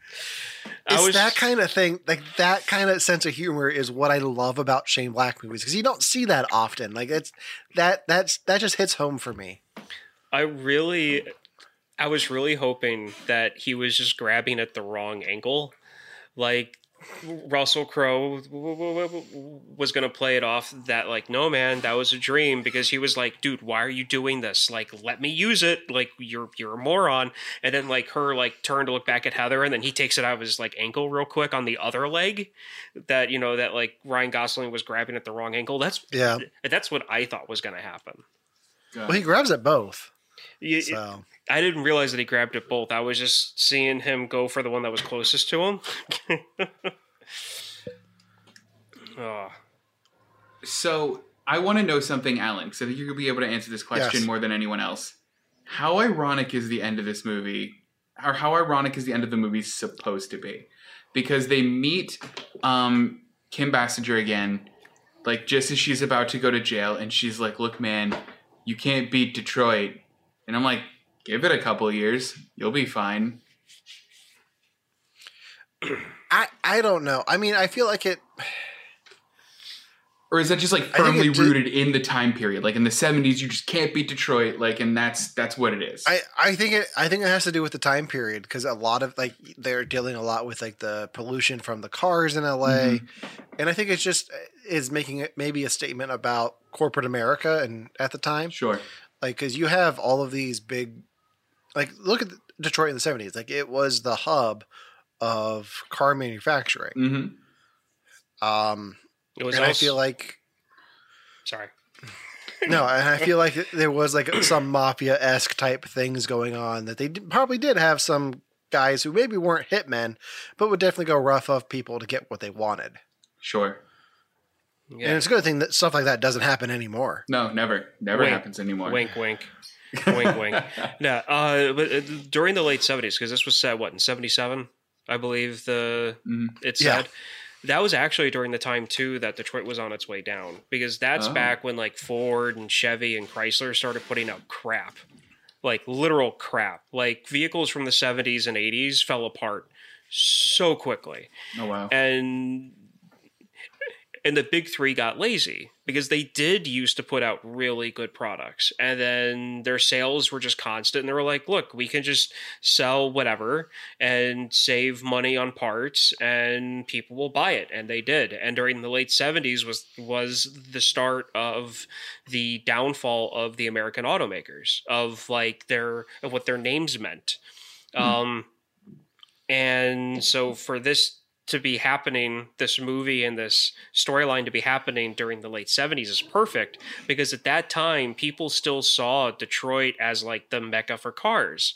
it's was- that kind of thing. Like that kind of sense of humor is what I love about Shane Black movies because you don't see that often. Like it's that that's that just hits home for me. I really, I was really hoping that he was just grabbing at the wrong angle. Like Russell Crowe was going to play it off that, like, no, man, that was a dream because he was like, dude, why are you doing this? Like, let me use it. Like, you're you're a moron. And then like her like turn to look back at Heather, and then he takes it out of his like ankle real quick on the other leg. That you know that like Ryan Gosling was grabbing at the wrong ankle. That's Yeah. That's what I thought was going to happen. Well, he grabs at both. You- So I didn't realize that he grabbed it both. I was just seeing him go for the one that was closest to him. oh, So I want to know something, Allen, because I think you'll be able to answer this question Yes. more than anyone else. How ironic is the end of this movie, or how ironic is the end of the movie supposed to be? Because they meet um, Kim Basinger again, like just as she's about to go to jail, and she's like, "Look, man, you can't beat Detroit," and I'm like, "Give it a couple years, you'll be fine." I I don't know. I mean, I feel like it. Or is that just like firmly it did- rooted in the time period? Like in the '70s, you just can't beat Detroit, like, and that's that's what it is. I, I think it I think it has to do with the time period because a lot of like they're dealing a lot with like the pollution from the cars in LA, and I think it's just uh, is making it maybe a statement about corporate America and at the time Sure. like because you have all of these big like look at Detroit in the seventies like it was the hub of car manufacturing. hmm Um, it was. and I feel like sorry. No, and I feel like there was like some mafia esque type things going on that they did, probably did have some guys who maybe weren't hitmen, but would definitely go rough of people to get what they wanted. Sure. And Yeah. it's a good thing that stuff like that doesn't happen anymore. No, never, never Wink. happens anymore. Wink, wink, wink, wink. No, uh, but uh, during the late seventies, because this was set what in seventy seven, I believe the Mhm. it Yeah. said. That was actually during the time too that Detroit was on its way down because that's Oh. back when like Ford and Chevy and Chrysler started putting out crap. like literal crap. Like vehicles from the 70s and 80s fell apart so quickly. Oh wow. And and the big 3 got lazy because they did used to put out really good products and then their sales were just constant and they were like, "Look, we can just sell whatever and save money on parts and people will buy it." And they did. And during the late 70s was was the start of the downfall of the American automakers of like their of what their names meant. Um and so for this to be happening, this movie and this storyline to be happening during the late 70s is perfect because at that time people still saw Detroit as like the mecca for cars.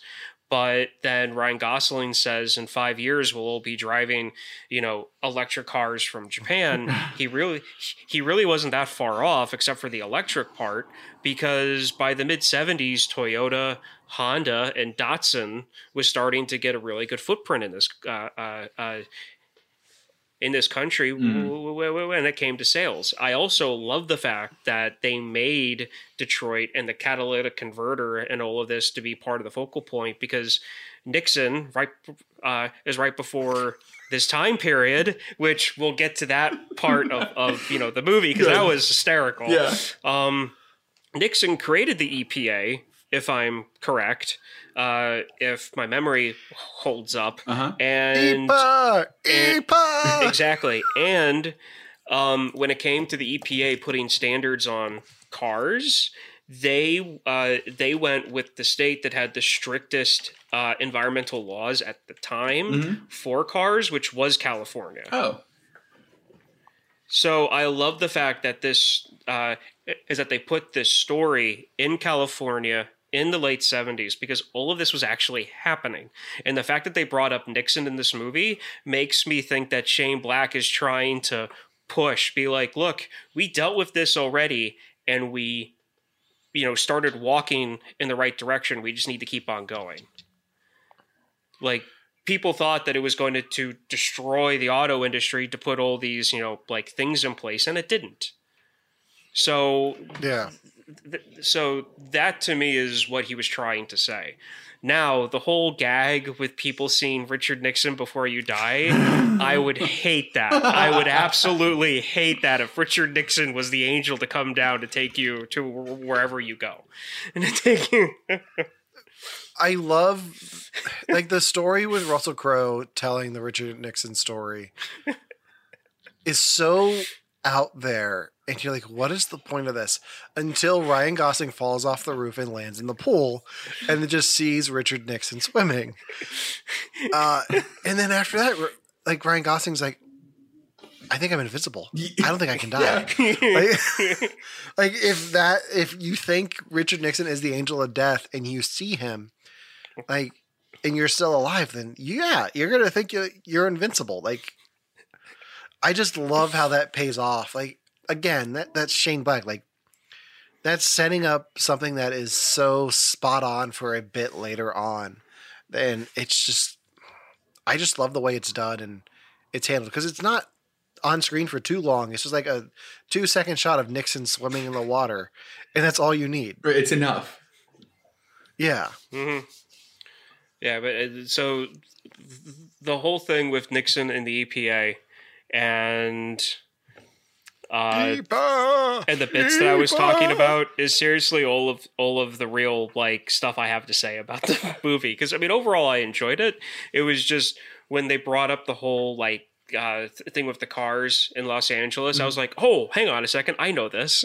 But then Ryan Gosling says in five years we'll all be driving, you know, electric cars from Japan. he really he really wasn't that far off, except for the electric part, because by the mid '70s, Toyota, Honda, and Datsun was starting to get a really good footprint in this uh, uh, uh, in this country w- when it came to sales. I also love the fact that they made Detroit and the catalytic converter and all of this to be part of the focal point because Nixon right uh, is right before this time period, which we'll get to that part of, of you know the movie because that was hysterical. Yeah. Um, Nixon created the EPA, if I'm correct, uh, if my memory holds up, Uh-huh. and Epa! and- Epa! exactly. And um, when it came to the EPA putting standards on cars, they uh, they went with the state that had the strictest uh, environmental laws at the time for cars, which was California. Oh. So I love the fact that this uh, is that they put this story in California in the late 70s because all of this was actually happening. And the fact that they brought up Nixon in this movie makes me think that Shane Black is trying to push, be like, look, we dealt with this already and we, you know, started walking in the right direction. We just need to keep on going. Like, people thought that it was going to, to destroy the auto industry to put all these, you know, like things in place, and it didn't. So yeah. Th- so that to me is what he was trying to say. Now, the whole gag with people seeing Richard Nixon before you die, I would hate that. I would absolutely hate that if Richard Nixon was the angel to come down to take you to wherever you go. And to take you I love like the story with Russell Crowe telling the Richard Nixon story is so out there and you're like what is the point of this until Ryan Gosling falls off the roof and lands in the pool and then just sees Richard Nixon swimming uh, and then after that like Ryan Gosling's like I think I'm invincible. I don't think I can die. like, like if that if you think Richard Nixon is the angel of death and you see him like and you're still alive then yeah you're gonna think you're, you're invincible like i just love how that pays off. Like again that that's shane black like that's setting up something that is so spot on for a bit later on. And it's just i just love the way it's done and it's handled because it's not on screen for too long. It's just like a two second shot of nixon swimming in the water and that's all you need. It's enough. yeah. Yeah, but uh, so the whole thing with Nixon and the EPA and uh, Epa! and the bits that I was talking about is seriously all of all of the real like stuff I have to say about the movie because I mean overall I enjoyed it. It was just when they brought up the whole like uh, th- thing with the cars in Los Angeles, I was like, oh, hang on a second, I know this,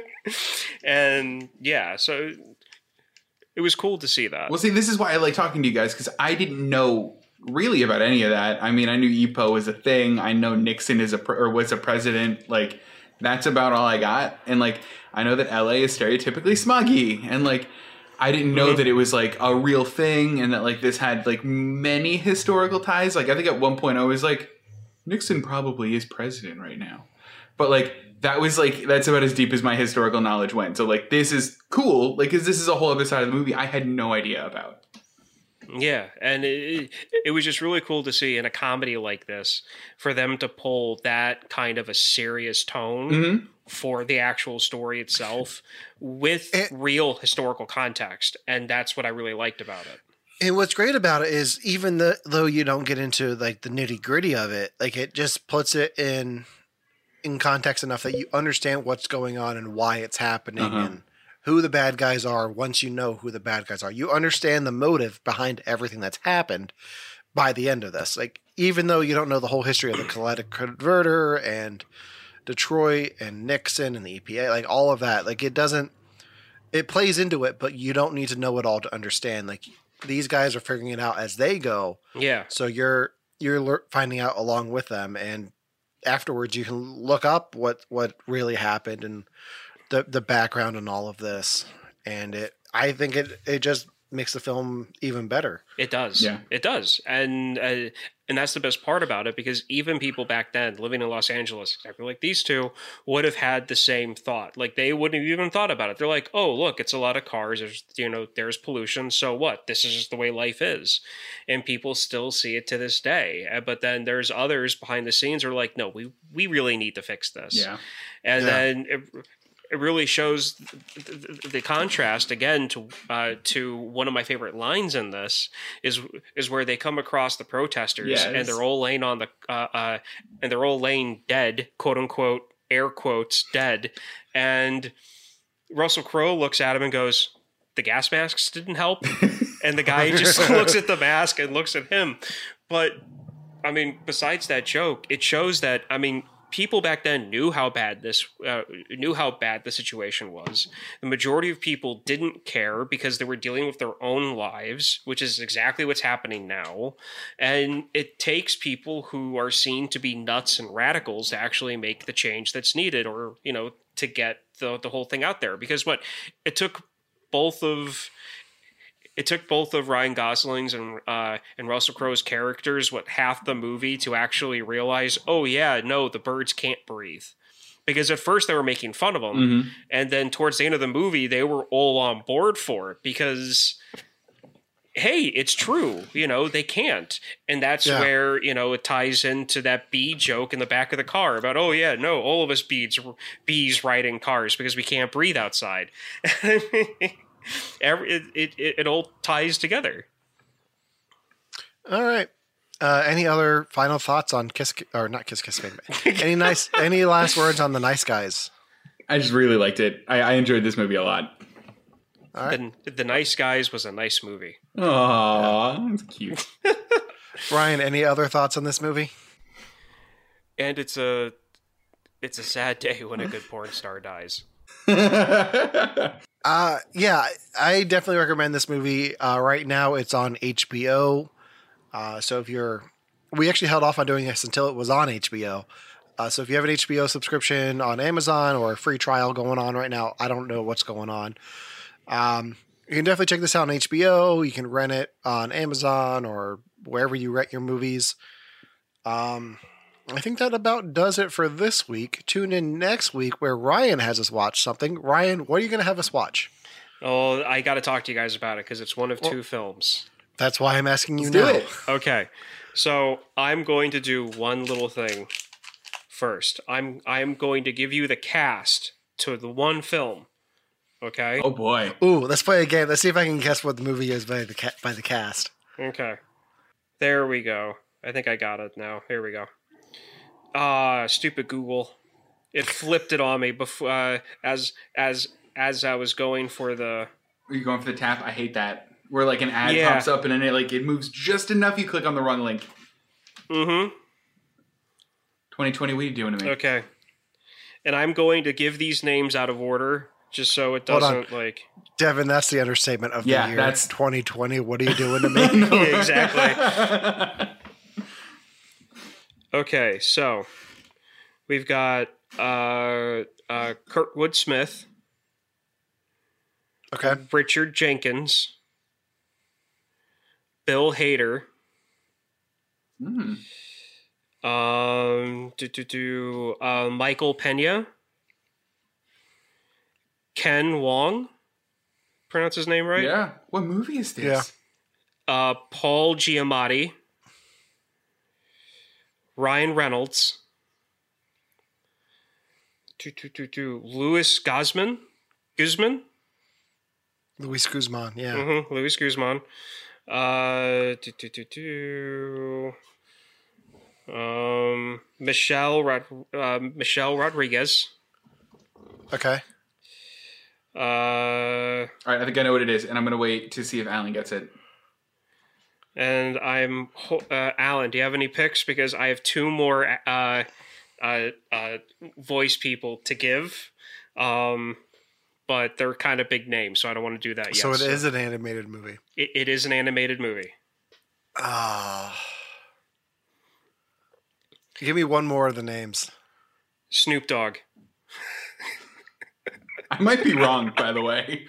and yeah, so it was cool to see that. Well, see, this is why I like talking to you guys because I didn't know really about any of that. I mean, I knew EPA was a thing. I know Nixon is a pre- or was a president. Like that's about all I got. And like I know that LA is stereotypically smoggy, and like I didn't know that it was like a real thing, and that like this had like many historical ties. Like I think at one point I was like, Nixon probably is president right now, but like. That was like that's about as deep as my historical knowledge went. So like this is cool, like because this is a whole other side of the movie I had no idea about. Yeah, and it, it was just really cool to see in a comedy like this for them to pull that kind of a serious tone for the actual story itself with It- real historical context, and that's what I really liked about it. And what's great about it is even the, though you don't get into like the nitty gritty of it, like it just puts it in in context enough that you understand what's going on and why it's happening Uh-huh. and who the bad guys are once you know who the bad guys are. You understand the motive behind everything that's happened by the end of this. Like even though you don't know the whole history of the catalytic converter and Detroit and Nixon and the EPA, like all of that, like it doesn't it plays into it, but you don't need to know it all to understand. Like these guys are figuring it out as they go, Yeah, so you're you're finding out along with them, and afterwards you can look up what what really happened and the the background and all of this, and it I think it it just makes the film even better. It does. Yeah. it does, and uh, and that's the best part about it because even people back then living in Los Angeles, exactly like these two, would have had the same thought. Like they wouldn't have even thought about it. They're like, "Oh, look, it's a lot of cars. There's you know, there's pollution. So what? This is just the way life is." And people still see it to this day. Uh, But then there's others behind the scenes who are like, "No, we we really need to fix this." Yeah. and Yeah. then it, it really shows the, contrast again to uh, to one of my favorite lines in this is is where they come across the protesters Yes. and they're all laying on the uh, uh, and they're all laying dead quote unquote air quotes dead. And Russell Crowe looks at him and goes the gas masks didn't help? And the guy just looks at the mask and looks at him. But I mean, besides that joke, it shows that I mean, people back then knew how bad this uh, knew how bad the situation was. The majority of people didn't care because they were dealing with their own lives, which is exactly what's happening now. And it takes people who are seen to be nuts and radicals to actually make the change that's needed, or you know, to get the the whole thing out there. Because what it took both of it took both of Ryan Gosling's and uh, and Russell Crowe's characters what half the movie to actually realize, oh yeah, no, the birds can't breathe. Because at first they were making fun of them, Mm-hmm. and then towards the end of the movie they were all on board for it because hey, it's true, you know, they can't. And that's Yeah. where, you know, it ties into that bee joke in the back of the car about, oh yeah, no, all of us bees bees ride in cars because we can't breathe outside. Every, it, it, it, it all ties together. All right. Uh, any other final thoughts on Kiss or not Kiss Kiss Baby? any nice any last words on the Nice Guys? I just really liked it. I, I enjoyed this movie a lot. All right. The, the Nice Guys was a nice movie. Aww, that's cute. Ryan, any other thoughts on this movie? And it's a it's a sad day when a good porn star dies. Uh, yeah, I definitely recommend this movie. Uh, right now, it's on HBO. Uh, so if you're, we actually held off on doing this until it was on HBO. Uh, so if you have an HBO subscription on Amazon or a free trial going on right now, I don't know what's going on. Um, you can definitely check this out on HBO. You can rent it on Amazon or wherever you rent your movies. Um, I think that about does it for this week. Tune in next week where Ryan has us watch something. Ryan, what are you going to have us watch? Oh, I got to talk to you guys about it because it's one of two films. That's why I'm asking you Let's do now. it. Okay, so I'm going to do one little thing first. I'm I'm going to give you the cast to the one film. Okay. Oh boy. Ooh, let's play a game. Let's see if I can guess what the movie is by the ca- by the cast. Okay. There we go. I think I got it now. Here we go. Ah, stupid Google. It flipped it on me before uh, as as as I was going for the Are you going for the tap? I hate that. Where like an ad Yeah. pops up and then it like it moves just enough. You click on the wrong link. Mm-hmm. 2020. What are you doing to me? Okay. And I'm going to give these names out of order just so it doesn't like Devon, that's the understatement of the year. that's- 2020. What are you doing to me? Yeah, exactly. Okay, so we've got uh, uh, Kurtwood Smith, okay. Richard Jenkins, Bill Hader, Hmm. um, do, do, do, uh, Michael Pena, Ken Wong, pronounce his name right? Yeah. What movie is this? Yeah. Uh, Paul Giamatti, Ryan Reynolds, two, two, two, two. Louis Guzman, Guzman, Luis Guzman. Yeah. mm-hmm. Louis Guzman. Uh. Um, Michelle Rod, uh, Michelle Rodriguez. Okay. Uh, All right, I think I know what it is, and I'm gonna wait to see if Allen gets it. And I'm uh, Allen. Do you have any picks? Because I have two more uh, uh, uh, voice people to give, um, but they're kind of big names, so I don't want to do that yet. so it is an animated movie. It, it is an animated movie. Ah. Give me one more of the names. Snoop Dogg. I might be wrong, by the way.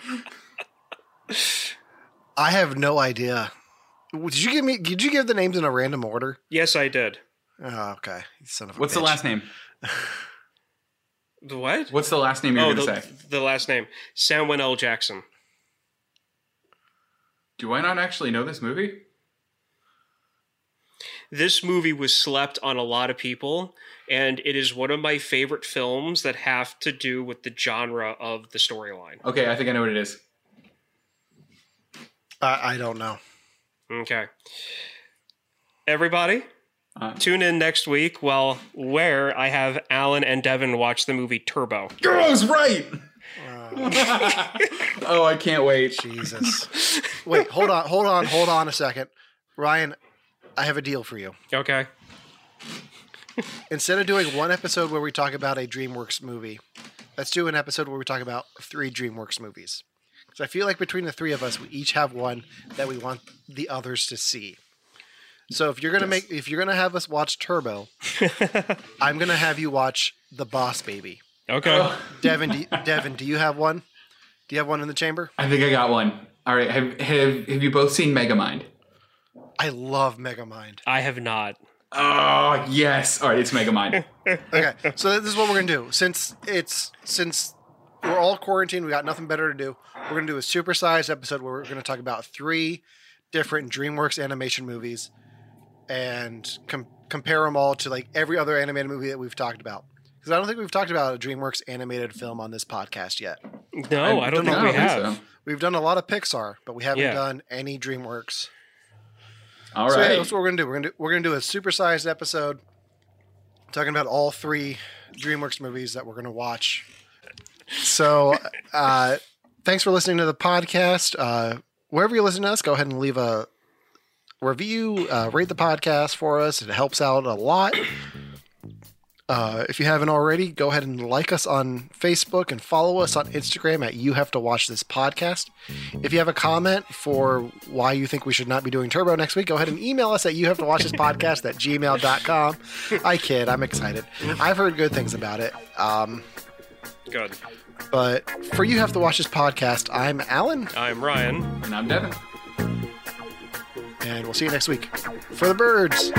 I have no idea. Did you give me? Did you give the names in a random order? Yes, I did. Oh, okay. Son of a What's the last name? The what? What's the last name you're oh, gonna the, say? the last name Samuel L. Jackson. Do I not actually know this movie? This movie was slept on a lot of people, and it is one of my favorite films that have to do with the genre of the storyline. Okay, I think I know what it is. I, I don't know. Okay. Everybody, Uh, tune in next week Well, where I have Allen and Devon watch the movie Turbo. Girls, right? oh, I can't wait. Jesus. Wait, hold on, hold on, hold on a second. Ryan, I have a deal for you. Okay. Instead of doing one episode where we talk about a DreamWorks movie, let's do an episode where we talk about three DreamWorks movies. Because I feel like between the three of us, we each have one that we want the others to see. So if you're gonna make, if you're gonna have us watch Turbo, I'm gonna have you watch The Boss Baby. Okay. Devon, do you, Devon, do you have one? Do you have one in the chamber? I think I got one. All right, have have, have you both seen Megamind? I love Megamind. I have not. Oh yes. All right, it's Megamind. Okay, so this is what we're gonna do. Since it's since we're all quarantined, we got nothing better to do. We're gonna do a supersized episode where we're gonna talk about three different DreamWorks animation movies and com- compare them all to like every other animated movie that we've talked about. Because I don't think we've talked about a DreamWorks animated film on this podcast yet. No, I, don't think we don't think have. so. We've done a lot of Pixar, but we haven't Yeah. done any DreamWorks. All So yeah, that's what we're gonna do. We're gonna do, we're gonna do a supersized episode talking about all three DreamWorks movies that we're gonna watch. So, uh, thanks for listening to the podcast. Uh, wherever you listen to us, go ahead and leave a review, uh, rate the podcast for us. It helps out a lot. Uh, if you haven't already, go ahead and like us on Facebook and follow us on Instagram at You Have to Watch This Podcast. If you have a comment for why you think we should not be doing Turbo next week, go ahead and email us at You Have to Watch This Podcast at gmail.com. I kid, I'm excited. I've heard good things about it. Um, Good. But for You Have to Watch This Podcast, I'm Allen, I'm Ryan. and I'm Devon. and we'll see you next week. For the birds.